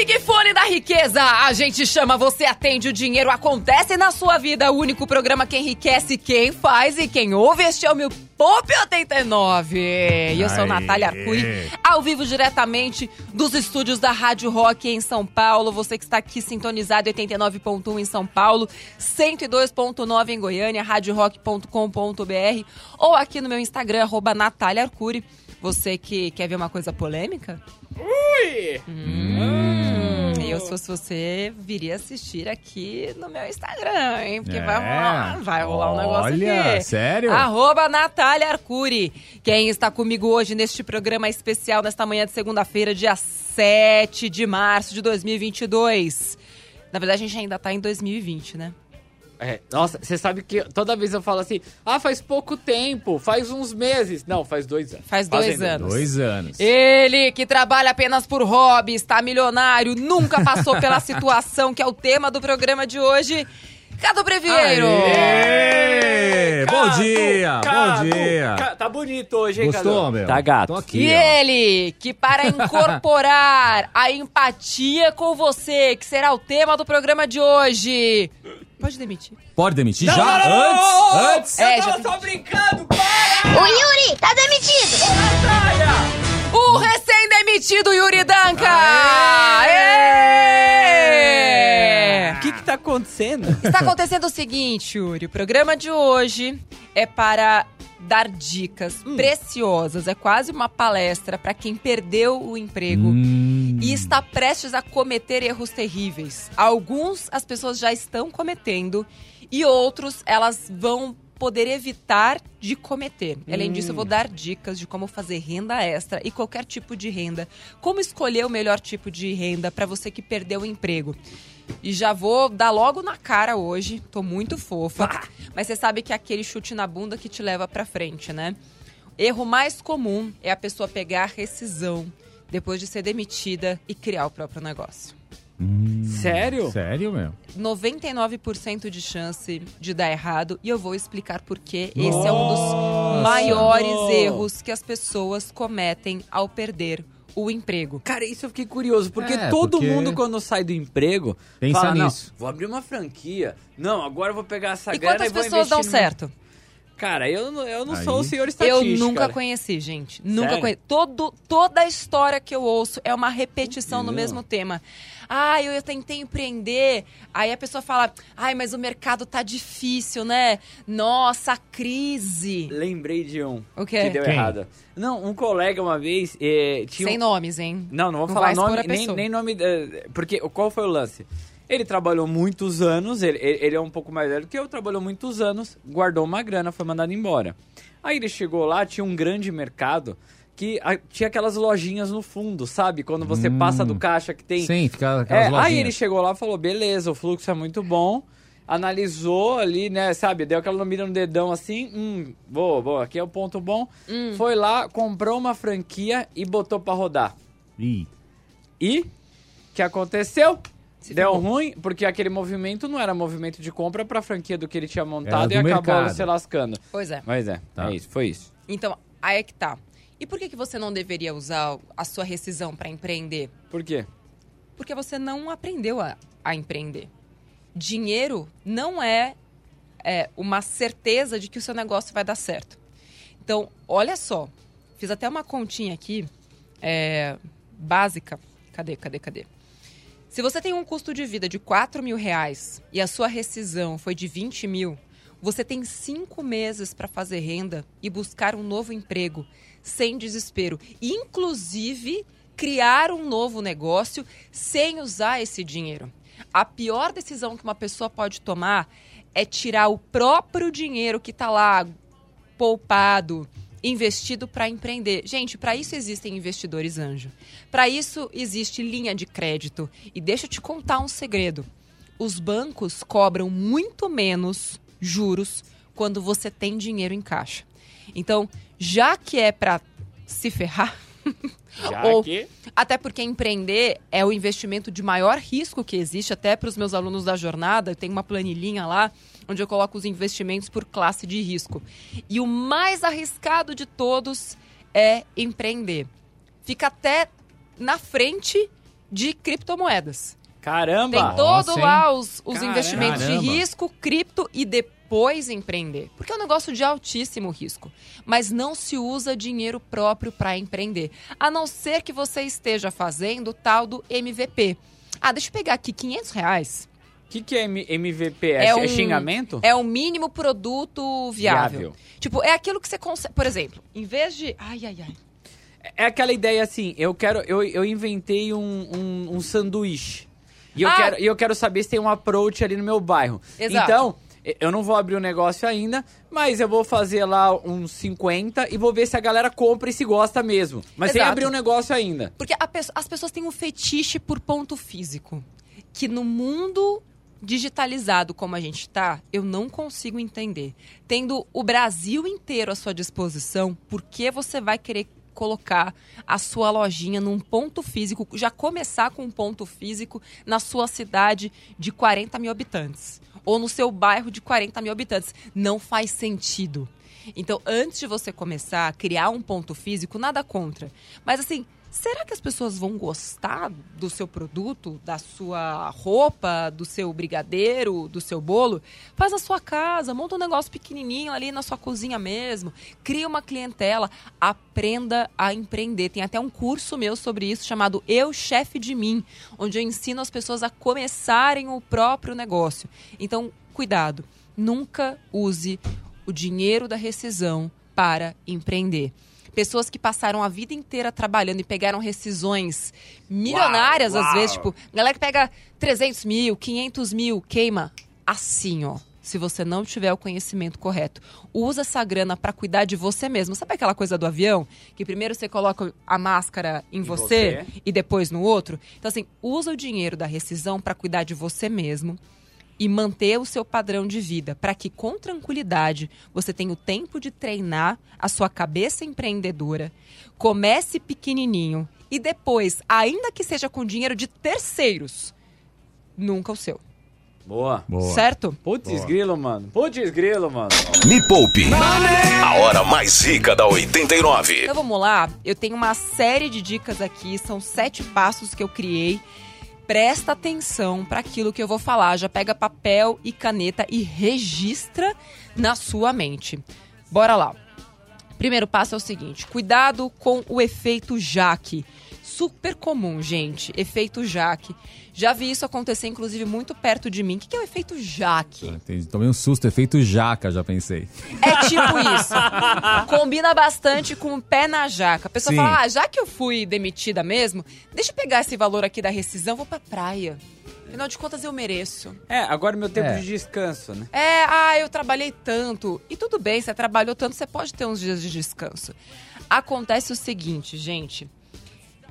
Big Fone da Riqueza. A gente chama, você atende, o dinheiro acontece na sua vida. O único programa que enriquece quem faz e quem ouve. Este é o meu Pop 89. E eu sou Aê. Natália Arcuri, ao vivo diretamente dos estúdios da Rádio Rock em São Paulo. Você que está aqui sintonizado 89.1 em São Paulo, 102.9 em Goiânia, radiorock.com.br ou aqui no meu Instagram, arroba Natália Arcuri. Você que quer ver uma coisa polêmica? Hum, eu, se fosse você, viria assistir aqui no meu Instagram, hein? Porque vai rolar, vai rolar um negócio Olha, aqui. sério? Arroba Natália Arcuri. Quem está comigo hoje neste programa especial, nesta manhã de segunda-feira, dia 7 de março de 2022. Na verdade, a gente ainda tá em 2020, né? É, nossa, você sabe que toda vez eu falo assim, ah, faz pouco tempo, faz uns meses. Não, faz dois anos. Faz dois Fazendo. anos. Dois anos. Ele, que trabalha apenas por hobby, está milionário, nunca passou pela situação que é o tema do programa de hoje. Cadu Brevieiro! Aê! Bom Cadu, dia, Cadu, bom dia. Ca- Tá bonito hoje, hein, Gostou, Cadu? meu? Tá gato. Tô E aqui, ó. ele, que para incorporar a empatia com você, que será o tema do programa de hoje. Pode demitir. Pode demitir Não, já? não, não, antes? não, não, Antes? É, Eu tava só brincando, para! O Yuri tá demitido. Natália! O recém-demitido Yuri Danca! Aê! O que que tá acontecendo? Está acontecendo o seguinte, Yuri. O programa de hoje é para dar dicas preciosas. É quase uma palestra para quem perdeu o emprego Hum. e está prestes a cometer erros terríveis. Alguns as pessoas já estão cometendo e outros elas vão poder evitar de cometer. Além disso, eu vou dar dicas de como fazer renda extra e qualquer tipo de renda. Como escolher o melhor tipo de renda para você que perdeu o emprego. E já vou dar logo na cara hoje, tô muito fofa. Mas você sabe que é aquele chute na bunda que te leva pra frente, né? Erro mais comum é a pessoa pegar rescisão depois de ser demitida e criar o próprio negócio. Sério? Sério, meu? 99% de chance de dar errado e eu vou explicar por quê. Esse é um dos maiores erros que as pessoas cometem ao perder o emprego. Cara, isso eu fiquei curioso, porque É, todo porque- mundo quando sai do emprego Pensa fala, nisso. não, vou abrir uma franquia. Não, agora eu vou pegar essa E grana quantas e vou pessoas dão no- certo? Cara, eu, não- eu não Aí. sou o senhor Eu estatística. nunca né? conheci, gente. Nunca Sério? conheci. Todo, toda a história que eu ouço é uma repetição no mesmo tema. Ah, eu, eu tentei empreender. Aí a pessoa fala: ai, mas o mercado tá difícil, né? Nossa, a crise. Lembrei de um O quê? que deu Quem? errado. Não, um colega uma vez eh, tinha Sem um- nomes, hein? Não, não vou Não falar nome, nem, nem nome. Porque qual foi o lance? Ele trabalhou muitos anos, ele, ele é um pouco mais velho que eu, trabalhou muitos anos, guardou uma grana, foi mandado embora. Aí ele chegou lá, tinha um grande mercado que ah, tinha aquelas lojinhas no fundo, sabe? Quando você Hum. passa do caixa que tem. Sim, fica aquelas É, aí lojinhas. ele chegou lá e falou: beleza, o fluxo é muito bom. Analisou ali, né? Sabe, deu aquela mira no dedão assim. Hum, boa, boa, aqui é o ponto bom. Hum. Foi lá, comprou uma franquia e botou pra rodar. Ih, E o que aconteceu? Se Deu ferrou. ruim, porque aquele movimento não era movimento de compra pra franquia do que ele tinha montado e acabou mercado. se lascando. Pois é. Mas é, Tá. é isso, foi isso. Então, aí é que tá. E por que, que você não deveria usar a sua rescisão para empreender? Por quê? Porque você não aprendeu a, a empreender. Dinheiro não é, é uma certeza de que o seu negócio vai dar certo. Então, olha só. Fiz até uma continha aqui, é, básica. Cadê, cadê, cadê? Se você tem um custo de vida de 4 mil reais e a sua rescisão foi de 20 mil, você tem cinco meses para fazer renda e buscar um novo emprego sem desespero. Inclusive, criar um novo negócio sem usar esse dinheiro. A pior decisão que uma pessoa pode tomar é tirar o próprio dinheiro que está lá poupado, investido para empreender. Gente, para isso existem investidores anjo. Para isso existe linha de crédito. E deixa eu te contar um segredo. Os bancos cobram muito menos juros quando você tem dinheiro em caixa. Então, já que é para se ferrar, Ou- que... até porque empreender é o investimento de maior risco que existe, até para os meus alunos da jornada. Eu tenho uma planilhinha lá, onde eu coloco os investimentos por classe de risco. E o mais arriscado de todos é empreender. Fica até na frente de criptomoedas. Caramba! Tem todo Nossa, lá os, os Caramba. investimentos de risco, cripto e depois empreender. Porque é um negócio de altíssimo risco. Mas não se usa dinheiro próprio para empreender. A não ser que você esteja fazendo o tal do MVP. Ah, deixa eu pegar aqui 500 reais. O que, que é MVP? É, É é um- xingamento? É o mínimo produto viável. Viável. Tipo, é aquilo que você consegue. Por exemplo, em vez de. Ai, ai, ai. É aquela ideia assim, eu quero. Eu, eu inventei um, um, um sanduíche. E eu, Ah! quero, e eu quero saber se tem um approach ali no meu bairro. Exato. Então, eu não vou abrir o negócio ainda, mas eu vou fazer lá uns 50 e vou ver se a galera compra e se gosta mesmo. Mas sem Exato. abrir o negócio ainda. Porque as pessoas têm um fetiche por ponto físico. Que no mundo digitalizado como a gente tá, eu não consigo entender. Tendo o Brasil inteiro à sua disposição, por que você vai querer colocar a sua lojinha num ponto físico, já começar com um ponto físico na sua cidade de 40 mil habitantes? Ou no seu bairro de 40 mil habitantes? Não faz sentido. Então, antes de você começar a criar um ponto físico, nada contra. Mas assim, será que as pessoas vão gostar do seu produto, da sua roupa, do seu brigadeiro, do seu bolo? Faz na sua casa, monta um negócio pequenininho ali na sua cozinha mesmo, cria uma clientela, aprenda a empreender. Tem até um curso meu sobre isso chamado Eu Chefe de Mim, onde eu ensino as pessoas a começarem o próprio negócio. Então, cuidado, nunca use o dinheiro da rescisão para empreender. Pessoas que passaram a vida inteira trabalhando e pegaram rescisões milionárias, Uau, às uau. vezes, tipo, galera que pega 300 mil, 500 mil, queima assim, ó. Se você não tiver o conhecimento correto, usa essa grana para cuidar de você mesmo. Sabe aquela coisa do avião? Que primeiro você coloca a máscara em, você, você. e depois no outro? Então, assim, usa o dinheiro da rescisão para cuidar de você mesmo e manter o seu padrão de vida, para que com tranquilidade você tenha o tempo de treinar a sua cabeça empreendedora, comece pequenininho e depois, ainda que seja com dinheiro de terceiros, nunca o seu, Boa. Boa. certo? Putz Boa. grilo, mano. Putz grilo, mano. Me Poupe. A hora mais rica da 89. Então vamos lá, eu tenho uma série de dicas aqui, são sete passos que eu criei. Presta atenção para aquilo que eu vou falar. Já pega papel e caneta e registra na sua mente. Bora lá. Primeiro passo é o seguinte: cuidado com o efeito Jaque. Super comum, gente. Efeito Jaque. Já vi isso acontecer, inclusive, muito perto de mim. O que que é o efeito Jaque? Entendi. Tomei um susto, efeito jaca, já pensei. É tipo isso. Combina bastante com o pé na jaca. A pessoa Sim. fala, ah, já que eu fui demitida mesmo, deixa eu pegar esse valor aqui da rescisão, vou pra praia. Afinal de contas, eu mereço. É, agora é meu tempo É. de descanso, né? É, ah, eu trabalhei tanto. E tudo bem, você trabalhou tanto, você pode ter uns dias de descanso. Acontece o seguinte, gente.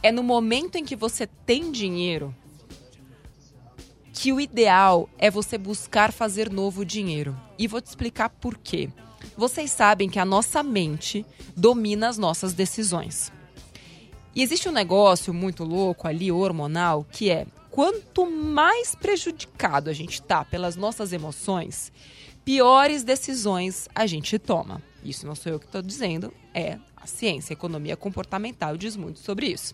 É no momento em que você tem dinheiro que o ideal é você buscar fazer novo dinheiro. E vou te explicar por quê. Vocês sabem que a nossa mente domina as nossas decisões. E existe um negócio muito louco ali, hormonal, que é quanto mais prejudicado a gente tá pelas nossas emoções, piores decisões a gente toma. Isso não sou eu que estou dizendo, é a ciência, a economia comportamental diz muito sobre isso.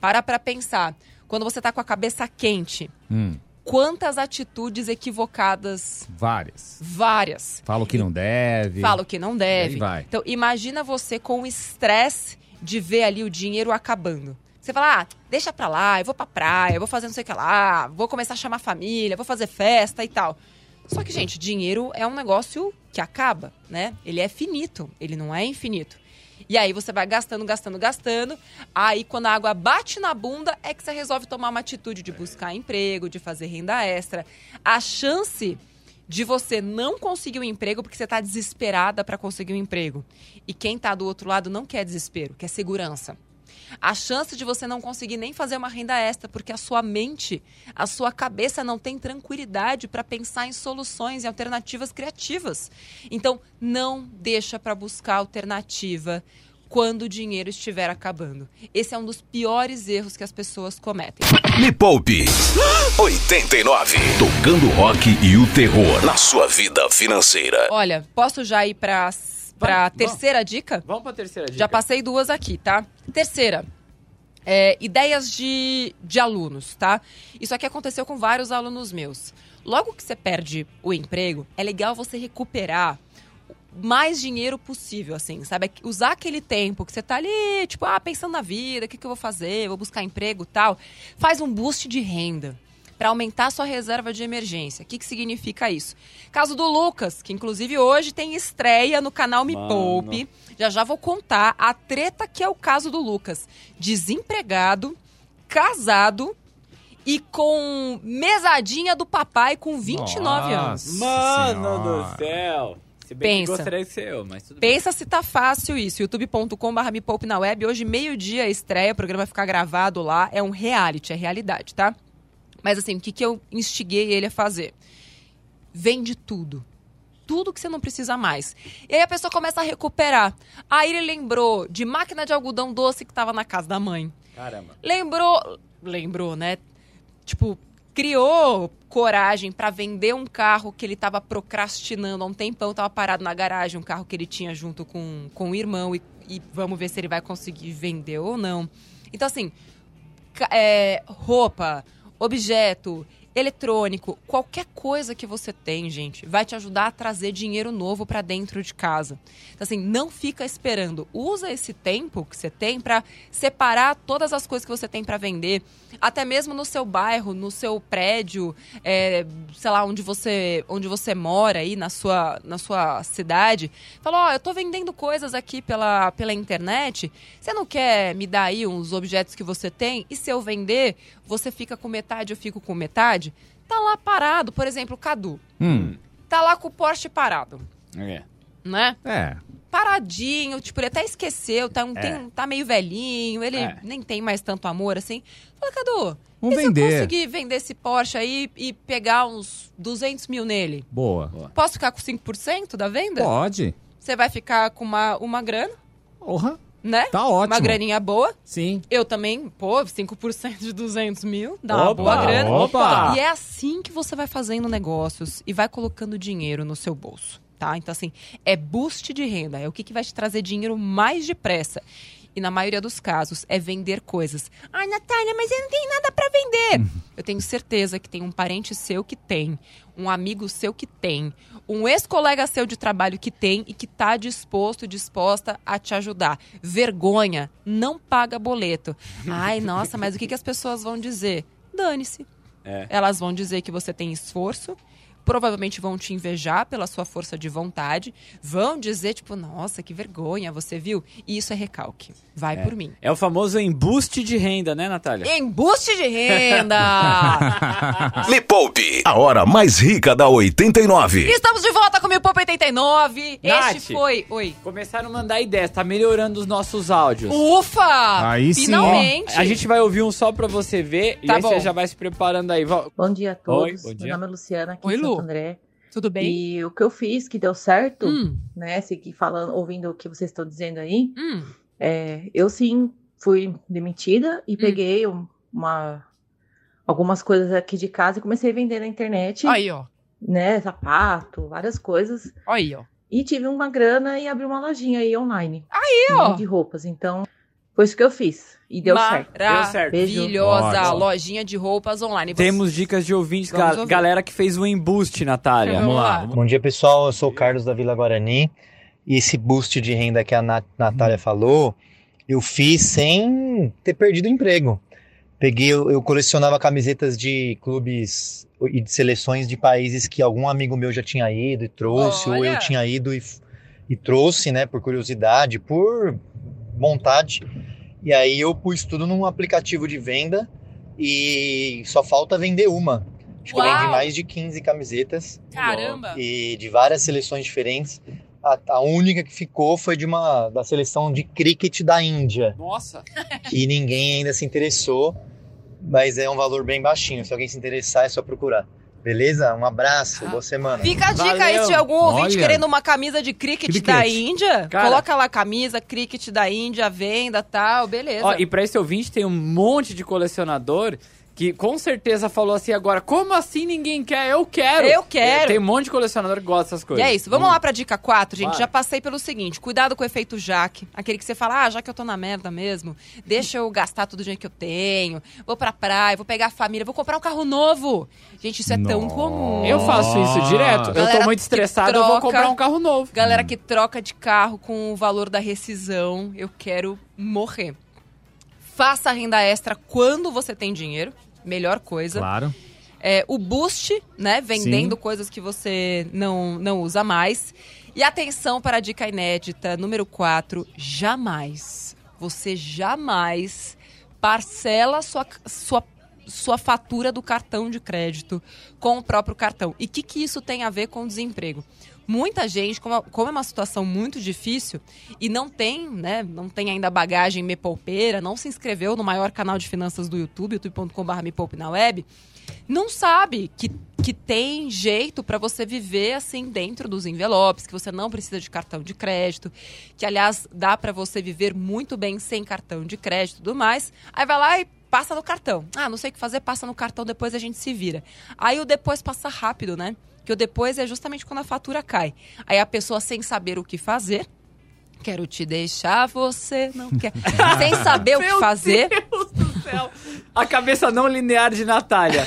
Para pra pensar, quando você tá com a cabeça quente, Hum, quantas atitudes equivocadas, várias. várias, Falo que não deve. fala o que não deve. Então, imagina você com o estresse de ver ali o dinheiro acabando. Você fala, ah, deixa pra lá, eu vou pra praia, eu vou fazer não sei o que lá, vou começar a chamar a família, vou fazer festa e tal. Só que, gente, dinheiro é um negócio que acaba, né? Ele é finito, ele não é infinito. E aí você vai gastando, gastando, gastando. Aí quando a água bate na bunda, é que você resolve tomar uma atitude de buscar emprego, de fazer renda extra. A chance de você não conseguir um emprego porque você está desesperada para conseguir um emprego. E quem está do outro lado não quer desespero, quer segurança. A chance de você não conseguir nem fazer uma renda extra porque a sua mente, a sua cabeça não tem tranquilidade para pensar em soluções e alternativas criativas. Então, não deixa para buscar alternativa quando o dinheiro estiver acabando. Esse é um dos piores erros que as pessoas cometem. Me Poupe 89. Tocando rock e o terror na sua vida financeira. Olha, posso já ir para para Vamos, terceira dica? Vamos pra terceira dica. Já passei duas aqui, tá? Terceira. é, ideias de, de alunos, tá? Isso aqui aconteceu com vários alunos meus. Logo que você perde o emprego, é legal você recuperar o mais dinheiro possível, assim, sabe? Usar aquele tempo que você tá ali, tipo, ah, pensando na vida, o que, que eu vou fazer, vou buscar emprego e tal. Faz um boost de renda para aumentar sua reserva de emergência. O que, que significa isso? Caso do Lucas, que inclusive hoje tem estreia no canal Me Mano. Poupe. Já já vou contar a treta que é o caso do Lucas. Desempregado, casado e com mesadinha do papai com 29 anos. Nossa Mano Senhora. do céu. Se bem Pensa. que gostaria de ser eu, mas tudo bem. Pensa se tá fácil isso. youtube.com.br Me Poupe na web. Hoje, meio-dia, a estreia. O programa vai ficar gravado lá. É um reality, é realidade, tá? Mas assim, o que, que eu instiguei ele a fazer? Vende tudo. Tudo que você não precisa mais. E aí a pessoa começa a recuperar. Aí ele lembrou de máquina de algodão doce que tava na casa da mãe. Caramba. Lembrou. Lembrou, né? Tipo, criou coragem pra vender um carro que ele tava procrastinando há um tempão, tava parado na garagem, um carro que ele tinha junto com, com o irmão, e, e vamos ver se ele vai conseguir vender ou não. Então, assim, é, roupa, objeto, eletrônico, qualquer coisa que você tem, gente, vai te ajudar a trazer dinheiro novo pra dentro de casa. Então, assim, não fica esperando. Usa esse tempo que você tem pra separar todas as coisas que você tem pra vender. Até mesmo no seu bairro, no seu prédio, é, sei lá, onde você, onde você mora aí, na sua, na sua cidade. Fala, ó, eu tô vendendo coisas aqui pela, pela internet. Você não quer me dar aí uns objetos que você tem? E se eu vender, você fica com metade, eu fico com metade? Tá lá parado, por exemplo, o Cadu. Hum, Tá lá com o Porsche parado, É. né? é. paradinho, tipo, ele até esqueceu, tá, um- tem- tá meio velhinho, ele É. nem tem mais tanto amor assim. Fala, Cadu, Vamos e se eu vender. conseguir vender esse Porsche aí e pegar uns 200 mil nele? Boa. Posso ficar com 5% da venda? Pode. Você vai ficar com uma, uma grana, Porra. Né? Tá ótimo. Uma graninha boa. Sim. Eu também, pô, 5% de 200 mil, dá uma Opa, boa grana. opa. E é assim que você vai fazendo negócios e vai colocando dinheiro no seu bolso, tá? Então, assim, é boost de renda, é o que, que vai te trazer dinheiro mais depressa. E na maioria dos casos, é vender coisas. Ai, Natália, mas eu não tenho nada pra vender. Eu tenho certeza que tem um parente seu que tem, um amigo seu que tem, um ex-colega seu de trabalho que tem e que tá disposto, disposta a te ajudar. Vergonha, não paga boleto. Ai, nossa, mas o que, que as pessoas vão dizer? Dane-se. É. Elas vão dizer que você tem esforço, provavelmente vão te invejar pela sua força de vontade, vão dizer, tipo, nossa, que vergonha, você viu? E isso é recalque. Vai por mim. É o famoso embuste de renda, né, Natália? Embuste de renda! Me Poupe, a hora mais rica da 89. Estamos de volta com o Meu Pop 89. Nath. Este foi. Oi. Começaram a mandar ideias, tá melhorando os nossos áudios. Ufa! Aí sim. Finalmente! A gente vai ouvir um só pra você ver e Tá aí bom. você já vai se preparando aí. Bom dia a todos. Oi, bom dia. Meu nome é Luciana, aqui Oi, Lu. Santo André. Tudo bem? E o que eu fiz que deu certo, Hum, né? Segui falando, ouvindo o que vocês estão dizendo aí. hum. é, eu sim fui demitida e peguei um- uma algumas coisas aqui de casa e comecei a vender na internet, Aí, ó. né? Sapato, várias coisas. Aí, ó. E tive uma grana e abri uma lojinha aí online. Aí, né, ó. De roupas. Então, foi isso que eu fiz. E deu certo. Deu certo. Maravilhosa lojinha de roupas online. Você- Temos dicas de ouvintes, Vamos ga- ouvir. galera que fez o embuste, Natália. Vamos lá. Vamos Bom dia, pessoal. Eu sou o Carlos da Vila Guarani. E esse boost de renda que a Nat- Natália falou, eu fiz sem ter perdido o emprego. Peguei, eu, eu colecionava camisetas de clubes e de seleções de países que algum amigo meu já tinha ido e trouxe, ou eu tinha ido e, e trouxe, né, por curiosidade, por vontade. E aí eu pus tudo num aplicativo de venda e só falta vender uma. Acho que eu Uau! vendi mais de 15 camisetas Caramba! e de várias seleções diferentes. A, a única que ficou foi de uma da seleção de cricket da Índia, Nossa. que ninguém ainda se interessou, mas é um valor bem baixinho. Se alguém se interessar, é só procurar. Beleza? Um abraço, boa semana. Fica a dica aí, Valeu. se algum ouvinte Olha. querendo uma camisa de cricket, Cricket. da Índia, Cara. coloca lá camisa, cricket da Índia, venda tal, beleza. Ó, e pra esse ouvinte tem um monte de colecionador que com certeza falou assim agora, como assim ninguém quer? Eu quero! Eu quero. Tem um monte de colecionador que gosta dessas E coisas. é isso. Vamos lá pra dica 4, gente. Vai. Já passei pelo seguinte: cuidado com o efeito Jaque. Aquele que você fala, ah, já que eu tô na merda mesmo, deixa eu gastar todo o dinheiro que eu tenho. Vou pra praia, vou pegar a família, vou comprar um carro novo. Gente, isso é tão Nossa. comum. Eu faço isso direto. eu Galera tô muito estressado, eu vou troca- comprar um carro novo. Galera que troca de carro com o valor da rescisão, eu quero morrer. Faça renda extra quando você tem dinheiro. Melhor coisa. Claro. É, o boost, né? Vendendo Sim. coisas que você não, não usa mais. E atenção para a dica inédita número 4. Jamais, você jamais parcela sua, sua, sua fatura do cartão de crédito com o próprio cartão. E o que, que isso tem a ver com o desemprego? Muita gente, como, como é uma situação muito difícil e não tem, né, não tem ainda bagagem me poupeira, não se inscreveu no maior canal de finanças do YouTube, youtube.com.br me poupe na web, não sabe que, que tem jeito para você viver assim dentro dos envelopes, que você não precisa de cartão de crédito, que aliás dá para você viver muito bem sem cartão de crédito e tudo mais. Aí vai lá e passa no cartão. Ah, não sei o que fazer, passa no cartão, depois a gente se vira. Aí o depois passa rápido, né? Que o depois é justamente quando a fatura cai. Aí a pessoa sem saber o que fazer, quero te deixar, você não quer. sem saber o que Meu fazer. Deus do céu. A cabeça não linear de Natália.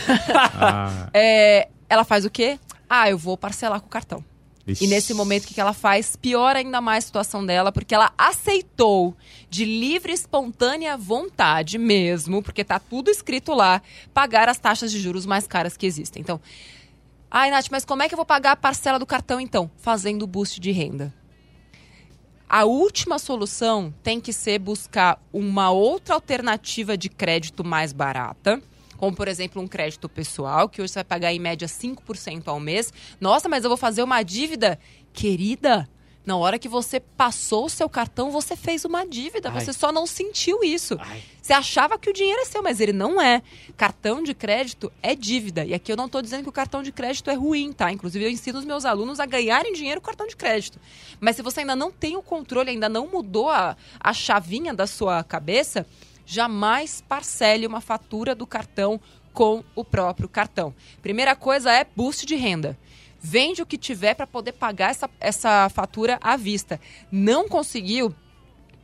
Ah, É, ela faz o quê? Ah, eu vou parcelar com o cartão. ixi. E nesse momento, o que que ela faz? Piora ainda mais a situação dela, porque ela aceitou de livre, espontânea vontade mesmo, porque tá tudo escrito lá, pagar as taxas de juros mais caras que existem. Então, ai, Nath, mas como é que eu vou pagar a parcela do cartão então? Fazendo o boost de renda. A última solução tem que ser buscar uma outra alternativa de crédito mais barata. Como, por exemplo, um crédito pessoal, que hoje você vai pagar em média 5% ao mês. Nossa, mas eu vou fazer uma dívida? Querida, na hora que você passou o seu cartão, você fez uma dívida. Ai. Você só não sentiu isso. Ai. Você achava que o dinheiro é seu, mas ele não é. Cartão de crédito é dívida. E aqui eu não estou dizendo que o cartão de crédito é ruim, tá? Inclusive, eu ensino os meus alunos a ganharem dinheiro com cartão de crédito. Mas se você ainda não tem o controle, ainda não mudou a, a chavinha da sua cabeça, jamais parcele uma fatura do cartão com o próprio cartão. Primeira coisa é boost de renda. Vende o que tiver para poder pagar essa, essa fatura à vista. Não conseguiu?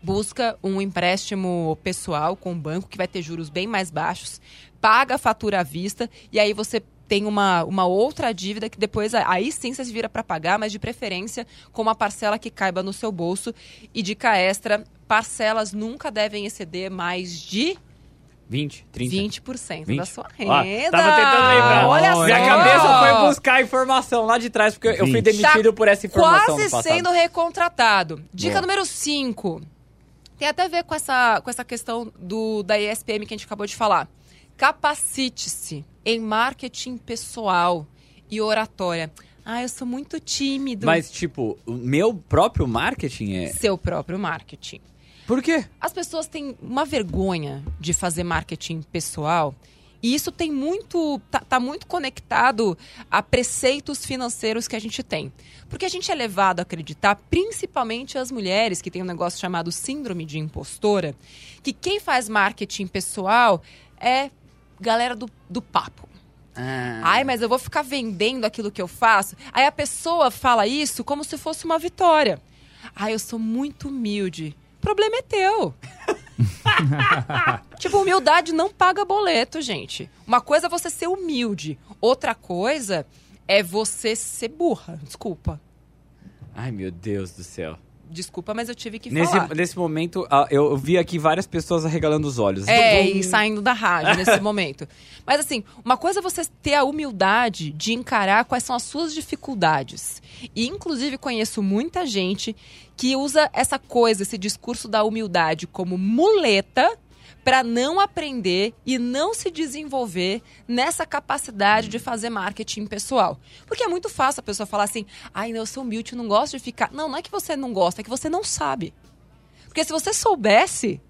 busca um empréstimo pessoal com o banco que vai ter juros bem mais baixos, paga a fatura à vista e aí você tem uma, uma outra dívida que depois aí sim você se vira para pagar, mas de preferência com uma parcela que caiba no seu bolso. E dica extra, parcelas nunca devem exceder mais de 20, 30. 20% 20. da sua Ó, renda. tava tentando lembrar. Olha só. Minha cabeça foi buscar a informação lá de trás, porque eu fui 20. demitido por essa informação Quase sendo recontratado. Dica Boa. número 5. Tem até a ver com essa, com essa questão do, da ESPM que a gente acabou de falar. Capacite-se em marketing pessoal e oratória. Ah, eu sou muito tímido. Mas, tipo, o meu próprio marketing é... Seu próprio marketing. Por quê? As pessoas têm uma vergonha de fazer marketing pessoal. E isso tem muito. Tá, tá muito conectado a preceitos financeiros que a gente tem. Porque a gente é levado a acreditar, principalmente as mulheres que têm um negócio chamado síndrome de impostora, que quem faz marketing pessoal é galera do, do papo. Ah. Ai, mas eu vou ficar vendendo aquilo que eu faço. Aí a pessoa fala isso como se fosse uma vitória. Ai, eu sou muito humilde. O problema é teu. tipo, humildade não paga boleto, gente. Uma coisa é você ser humilde. Outra coisa é você ser burra. Desculpa. Ai, meu Deus do céu. Desculpa, mas eu tive que Nesse, falar. nesse momento, eu eu vi aqui várias pessoas arregalando os olhos. É, Então, e saindo da rádio nesse momento. Mas assim, uma coisa é você ter a humildade de encarar quais são as suas dificuldades. E inclusive conheço muita gente que usa essa coisa, esse discurso da humildade como muleta para não aprender e não se desenvolver nessa capacidade de fazer marketing pessoal. Porque é muito fácil a pessoa falar assim: "Ai, eu sou humilde, eu não gosto de ficar". Não, não é que você não gosta, é que você não sabe. Porque se você soubesse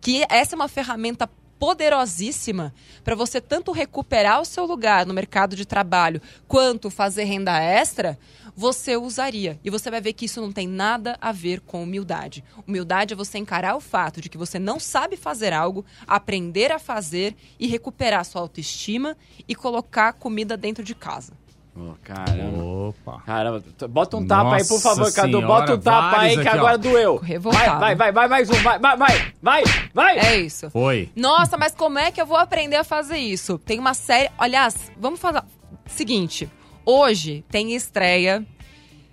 que essa é uma ferramenta poderosíssima para você tanto recuperar o seu lugar no mercado de trabalho quanto fazer renda extra, você usaria. E você vai ver que isso não tem nada a ver com humildade. Humildade é você encarar o fato de que você não sabe fazer algo, aprender a fazer e recuperar sua autoestima e colocar comida dentro de casa. Ô, caramba. Opa. Caramba, bota um tapa aí, por Nossa favor, Cadu. senhora, Bota um tapa aí que aqui, agora ó. doeu. Vai, vai, vai, vai, mais um, vai, vai, vai, vai, vai. É isso. Foi. Nossa, mas como é que eu vou aprender a fazer isso? Tem uma série. Aliás, vamos falar. Seguinte, hoje tem estreia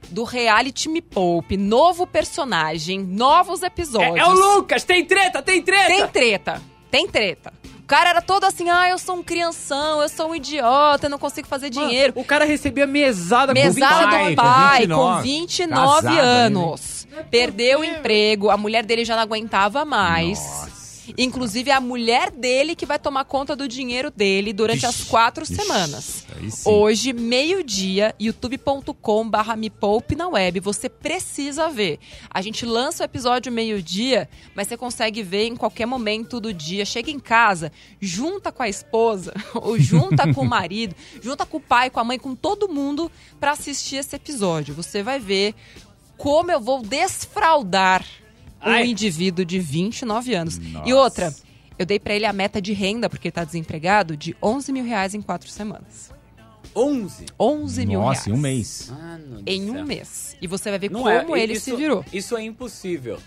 do reality Me Poupe, novo personagem, novos É, episódios. é o Lucas, tem treta, tem treta. Tem treta, tem treta. O cara era todo assim, ah, eu sou um crianção, eu sou um idiota, eu não consigo fazer dinheiro. O cara recebia mesada, Mesada com do 20 pai, 29. com 29 Casado anos. Perdeu o emprego, a mulher dele já não aguentava mais. Nossa. Inclusive, é a mulher dele que vai tomar conta do dinheiro dele durante as Ixi, quatro ixi, semanas. Hoje, meio-dia, youtube.com barra me poupe na web. Você precisa ver. A gente lança o episódio meio-dia, mas você consegue ver em qualquer momento do dia. Chega em casa, junta com a esposa, ou junta com o marido, junta com o pai, com a mãe, com todo mundo para assistir esse episódio. Você vai ver como eu vou desfraudar um Ai. indivíduo de 29 anos. E Nossa. outra, eu dei pra ele a meta de renda, porque ele tá desempregado, de 11 mil reais em quatro semanas. 11. 11 mil reais. Nossa, em um mês. Mano Em céu. um mês. E você vai ver Não como é, ele isso, se virou. Isso é impossível.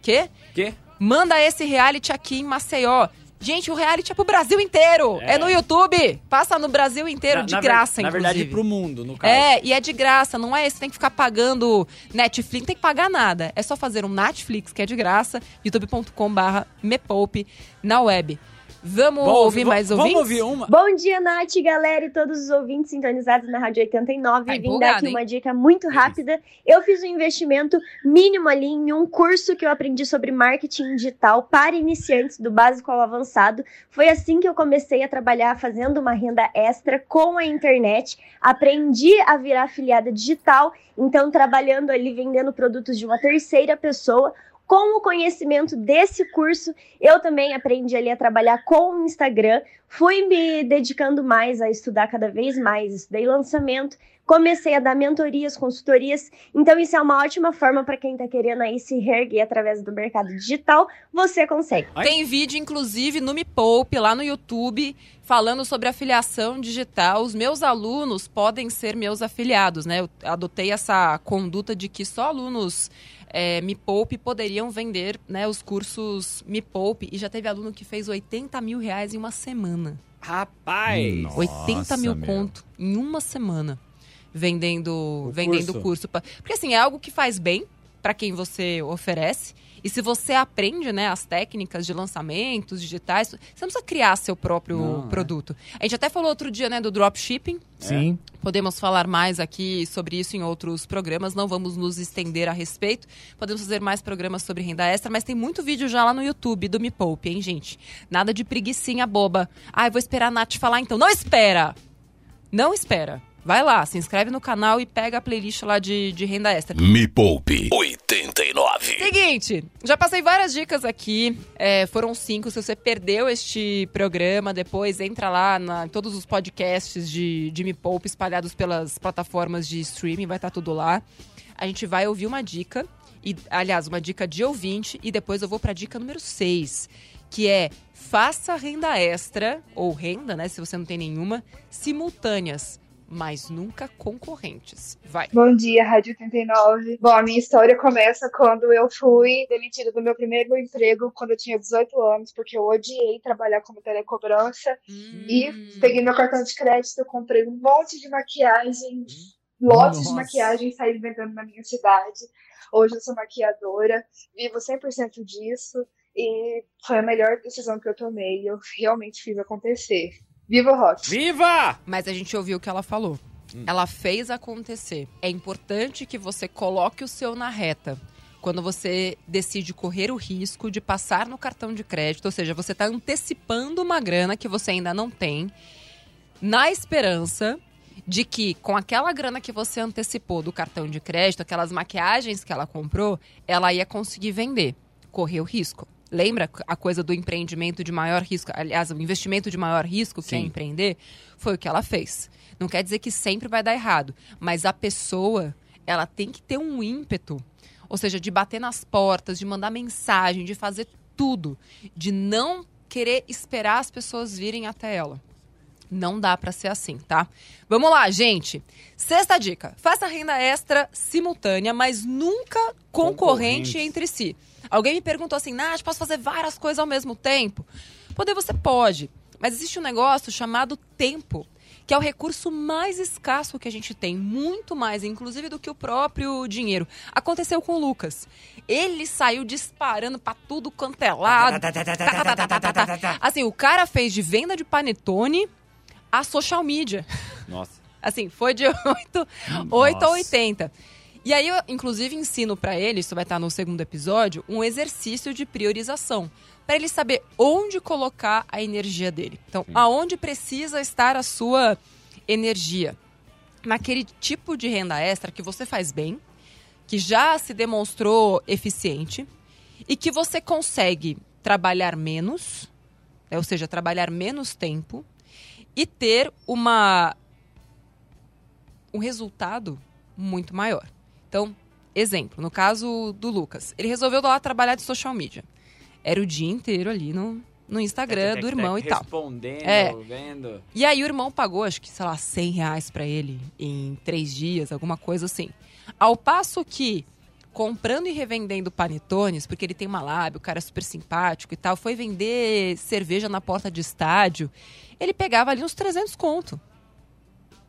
Quê? Quê? Manda esse reality aqui em Maceió. Gente, o reality é pro Brasil inteiro. É, É. no YouTube. Passa no Brasil inteiro, Na- de na ver- graça, Na inclusive. verdade, pro mundo, no caso. É, e é de graça, não é esse, tem que ficar pagando Netflix, não tem que pagar nada. É só fazer um Netflix, que é de graça, youtube.com/barra mepoupe na web. Vamos Vamos ouvir mais vamos ouvintes? ouvir uma. Bom dia, Nath, galera e todos os ouvintes sintonizados na Rádio 89. Tá Vim dar aqui hein? uma dica muito rápida. Eu fiz um investimento mínimo ali em um curso que eu aprendi sobre marketing digital para iniciantes, do básico ao avançado. Foi assim que eu comecei a trabalhar fazendo uma renda extra com a internet. Aprendi a virar afiliada digital, então trabalhando ali vendendo produtos de uma terceira pessoa. Com o conhecimento desse curso, eu também aprendi ali a trabalhar com o Instagram, fui me dedicando mais a estudar cada vez mais, estudei lançamento, comecei a dar mentorias, consultorias, então isso é uma ótima forma para quem está querendo aí se reerguer através do mercado digital, você consegue. Tem vídeo, inclusive, no Me Poupe, lá no YouTube, falando sobre afiliação digital. Os meus alunos podem ser meus afiliados, né? Eu adotei essa conduta de que só alunos é, Me Poupe poderiam vender né, os cursos Me Poupe. E já teve aluno que fez 80 mil reais em uma semana. Rapaz. Nossa, 80 mil meu. conto em uma semana vendendo O vendendo curso. curso. Porque assim, é algo que faz bem para quem você oferece. E se você aprende, né, as técnicas de lançamentos digitais, você não precisa criar seu próprio Não, é. produto. A gente até falou outro dia, né, do dropshipping. Sim. Podemos falar mais aqui sobre isso em outros programas, não vamos nos estender a respeito. Podemos fazer mais programas sobre renda extra, mas tem muito vídeo já lá no YouTube do Me Poupe, hein, gente? Nada de preguiçinha boba. Ah, eu vou esperar a Nath falar então. Não espera! Não espera. Vai lá, se inscreve no canal e pega a playlist lá de, de renda extra. Me Poupe 89. Seguinte, já passei várias dicas aqui, é, foram cinco. Se você perdeu este programa, depois entra lá na, em todos os podcasts de, de Me Poupe espalhados pelas plataformas de streaming, vai estar tudo lá. A gente vai ouvir uma dica, e, aliás, uma dica de ouvinte, e depois eu vou para a dica número 6, que é faça renda extra, ou renda, né, se você não tem nenhuma, simultâneas, mas nunca concorrentes. Vai. Bom dia, Rádio 89. Bom, a minha história começa quando eu fui demitida do meu primeiro emprego quando eu tinha 18 anos, porque eu odiei trabalhar como telecobrança. E peguei meu cartão de crédito, comprei um monte de maquiagem, lotes de Nossa. maquiagem e saí vendendo na minha cidade. Hoje eu sou maquiadora, vivo 100% disso e foi a melhor decisão que eu tomei. Eu realmente fiz acontecer. Viva o rock! Viva! Mas a gente ouviu o que ela falou. Ela fez acontecer. É importante que você coloque o seu na reta. Quando você decide correr o risco de passar no cartão de crédito, ou seja, você está antecipando uma grana que você ainda não tem, na esperança de que com aquela grana que você antecipou do cartão de crédito, aquelas maquiagens que ela comprou, ela ia conseguir vender. Correu risco. Lembra a coisa do empreendimento de maior risco? Aliás, o investimento de maior risco, que é empreender, foi o que ela fez. Não quer dizer que sempre vai dar errado, mas a pessoa, ela tem que ter um ímpeto. Ou seja, de bater nas portas, de mandar mensagem, de fazer tudo, de não querer esperar as pessoas virem até ela. Não dá pra ser assim, tá? Vamos lá, gente. Sexta dica: faça renda extra simultânea, mas nunca concorrente entre si. Alguém me perguntou assim, Nath, posso fazer várias coisas ao mesmo tempo? Poder você pode, mas existe um negócio chamado tempo, que é o recurso mais escasso que a gente tem, muito mais, inclusive, do que o próprio dinheiro. Aconteceu com o Lucas. Ele saiu disparando pra tudo quanto é lado. Assim, o cara fez de venda de panetone a social media. Nossa. Assim, foi de 8, 8 a Nossa. 80. E aí eu, inclusive, ensino pra ele, isso vai estar no segundo episódio, um exercício de priorização. Pra ele saber onde colocar a energia dele. Então, aonde precisa estar a sua energia? Naquele tipo de renda extra que você faz bem, que já se demonstrou eficiente e que você consegue trabalhar menos, né, ou seja, trabalhar menos tempo e ter uma um resultado muito maior. Então, exemplo, no caso do Lucas, ele resolveu lá trabalhar de social media. Era o dia inteiro ali no, no Instagram do irmão e tal. Respondendo, É. vendo. E aí o irmão pagou, acho que, sei lá, 100 reais pra ele em três dias, alguma coisa assim. Ao passo que, comprando e revendendo panetones, porque ele tem uma lábia, o cara é super simpático e tal, foi vender cerveja na porta de estádio, ele pegava ali uns 300 conto.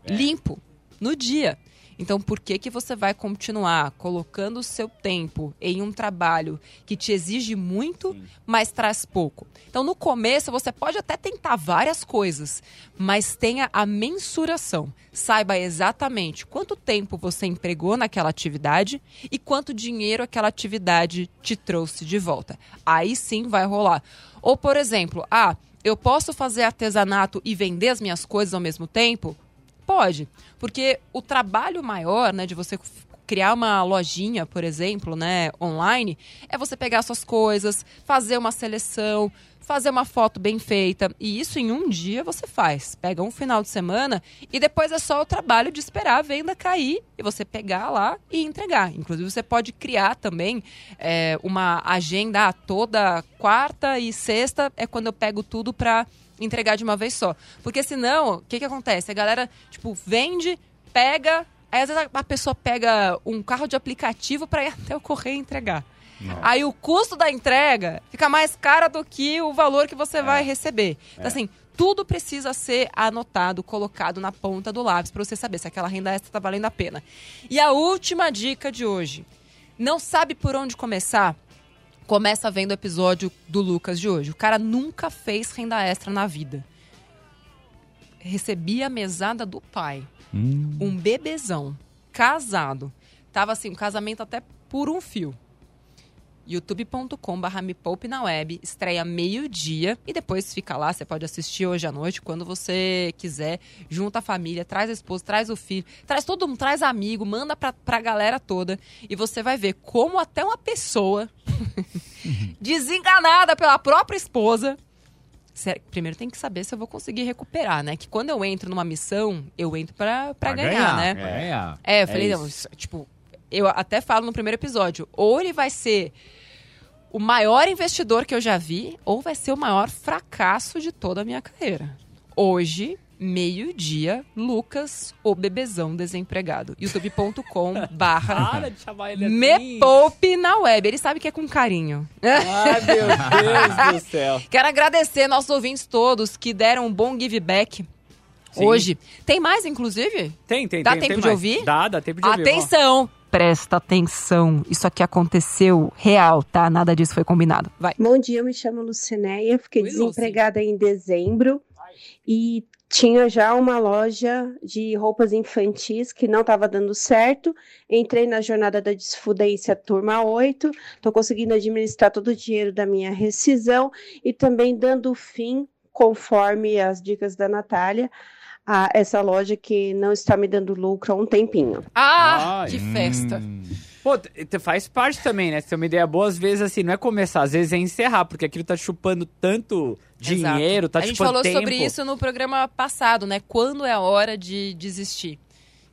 Limpo, no dia. Então, por que, que você vai continuar colocando o seu tempo em um trabalho que te exige muito, mas traz pouco? Então, no começo, você pode até tentar várias coisas, mas tenha a mensuração. Saiba exatamente quanto tempo você empregou naquela atividade e quanto dinheiro aquela atividade te trouxe de volta. Aí sim vai rolar. Ou, por exemplo, ah, eu posso fazer artesanato e vender as minhas coisas ao mesmo tempo? Pode, porque o trabalho maior, né, de você criar uma lojinha, por exemplo, né, online, é você pegar suas coisas, fazer uma seleção, fazer uma foto bem feita, e isso em um dia você faz. Pega um final de semana e depois é só o trabalho de esperar a venda cair e você pegar lá e entregar. Inclusive você pode criar também é, uma agenda toda quarta e sexta é quando eu pego tudo para entregar de uma vez só. Porque senão, o que, que acontece? A galera, tipo, vende, pega. Aí às vezes a- a pessoa pega um carro de aplicativo para ir até o correio entregar. Aí o custo da entrega fica mais caro do que o valor que você vai receber. Então, assim, tudo precisa ser anotado, colocado na ponta do lápis para você saber se aquela renda extra está valendo a pena. E a última dica de hoje. Não sabe por onde começar? Começa vendo o episódio do Lucas de hoje. O cara nunca fez renda extra na vida. Recebia a mesada do pai. Um bebezão. Casado. Tava assim, um casamento até por um fio. youtube.com.br me poupe na web, estreia meio-dia e depois fica lá, você pode assistir hoje à noite, quando você quiser, junta a família, traz a esposa, traz o filho, traz todo mundo, traz amigo, manda pra, pra galera toda e você vai ver como até uma pessoa desenganada pela própria esposa. Primeiro tem que saber se eu vou conseguir recuperar, né? Que quando eu entro numa missão, eu entro pra, pra, ganhar, né? Pra ganhar. É, eu falei, É não, tipo, eu até falo no primeiro episódio, ou ele vai ser o maior investidor que eu já vi, ou vai ser o maior fracasso de toda a minha carreira. Hoje, meio-dia, Lucas, o bebezão desempregado. youtube.com barra Para de chamar ele assim. me poupe na web. Ele sabe que é com carinho. Ai, meu Deus do céu. Quero agradecer nossos ouvintes todos que deram um bom give back Sim. hoje. Tem mais, inclusive? Tem, tem, Dá tem. tempo tem de mais. ouvir? Dá, dá tempo de ouvir. Atenção! Presta atenção. Isso aqui aconteceu real, tá? Nada disso foi combinado. Vai. Bom dia, eu me chamo Lucinéia, fiquei Oi, Lucy. desempregada em dezembro e tinha já uma loja de roupas infantis que não estava dando certo. Entrei na jornada da desfudência turma 8, estou conseguindo administrar todo o dinheiro da minha rescisão e também dando fim, conforme as dicas da Natália, a essa loja que não está me dando lucro há um tempinho. Ah, Ai. que festa. Pô, faz parte também, né? Se tem uma ideia boa, às vezes, assim, não é começar, às vezes é encerrar, porque aquilo tá chupando tanto dinheiro, Exato. tá A gente chupando falou tempo. sobre isso no programa passado, né? Quando é a hora de desistir.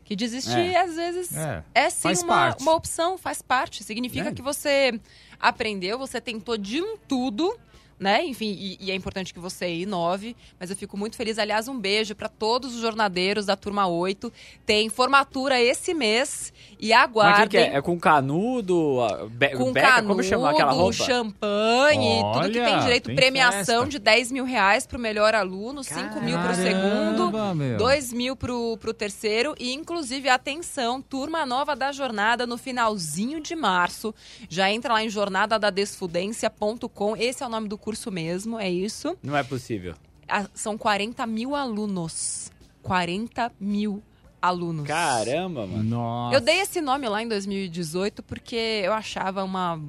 Que desistir, É. às vezes, É, é, sim faz uma, parte. uma opção, faz parte. Significa É. que você aprendeu, você tentou de um tudo, né? Enfim, e, e é importante que você inove, mas eu fico muito feliz. Aliás, um beijo para todos os jornadeiros da turma 8. Tem formatura esse mês e Mas aguardem. que, que é? É com canudo, be Com beca, canudo, como chama aquela roupa? champanhe, tudo que tem Olha, direito, tem premiação festa. de 10 mil reais pro melhor aluno, 5 mil pro segundo, meu. 2 mil pro, pro terceiro e, inclusive, atenção, turma nova da jornada no finalzinho de março. Já entra lá em jornadadadesfudência.com. Esse é o nome do curso mesmo, é isso. Não é possível. Ah, São 40 mil alunos. 40 mil alunos. Caramba, mano. Nossa. Eu dei esse nome lá em 2018 porque eu achava uma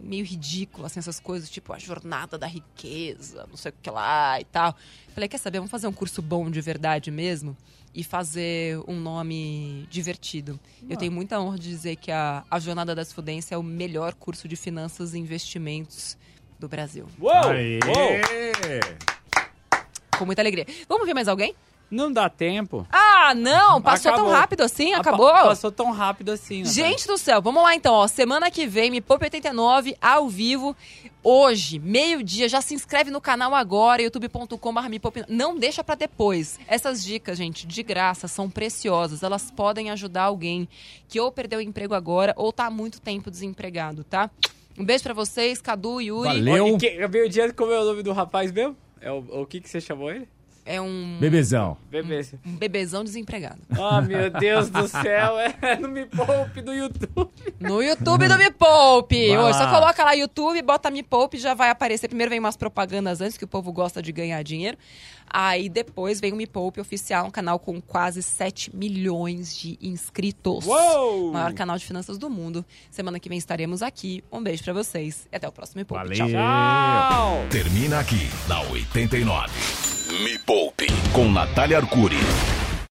meio ridículo, assim, essas coisas, tipo a jornada da riqueza, não sei o que lá e tal. Falei, quer saber, vamos fazer um curso bom de verdade mesmo e fazer um nome divertido. Eu tenho muita honra de dizer que a, a Jornada da Desfudência é o melhor curso de finanças e investimentos do Brasil. Uou! Aê! Uou! Com muita alegria. Vamos ver mais alguém? Não dá tempo. Ah, não! Passou Acabou. tão rápido assim? Acabou? pa- Passou tão rápido assim. Natália. Gente do céu, vamos lá então, ó. Semana que vem, Me Poupe 89, ao vivo. Hoje, meio-dia, já se inscreve no canal agora, youtube.com.br Me Poupe. Não deixa pra depois. Essas dicas, gente, de graça, são preciosas. Elas podem ajudar alguém que ou perdeu o emprego agora ou tá há muito tempo desempregado, tá? Um beijo pra vocês, Cadu, Yuri. Valeu. E que- o dia como é o nome do rapaz mesmo? É o, o que, que você chamou ele? É um, Bebezão. Bebê. um bebezão desempregado. Ah, meu Deus do céu, é no Me Poupe do YouTube. No YouTube do Me Poupe. Hoje, só coloca lá YouTube, bota Me Poupe, já vai aparecer. Primeiro vem umas propagandas antes, que o povo gosta de ganhar dinheiro. Aí depois vem o Me Poupe oficial, um canal com quase 7 milhões de inscritos. Uou! Maior canal de finanças do mundo. Semana que vem estaremos aqui. Um beijo pra vocês. E até o próximo Me Poupe. Valeu. Tchau. Tchau! Termina aqui, na 89. Me Poupe, com Natália Arcuri.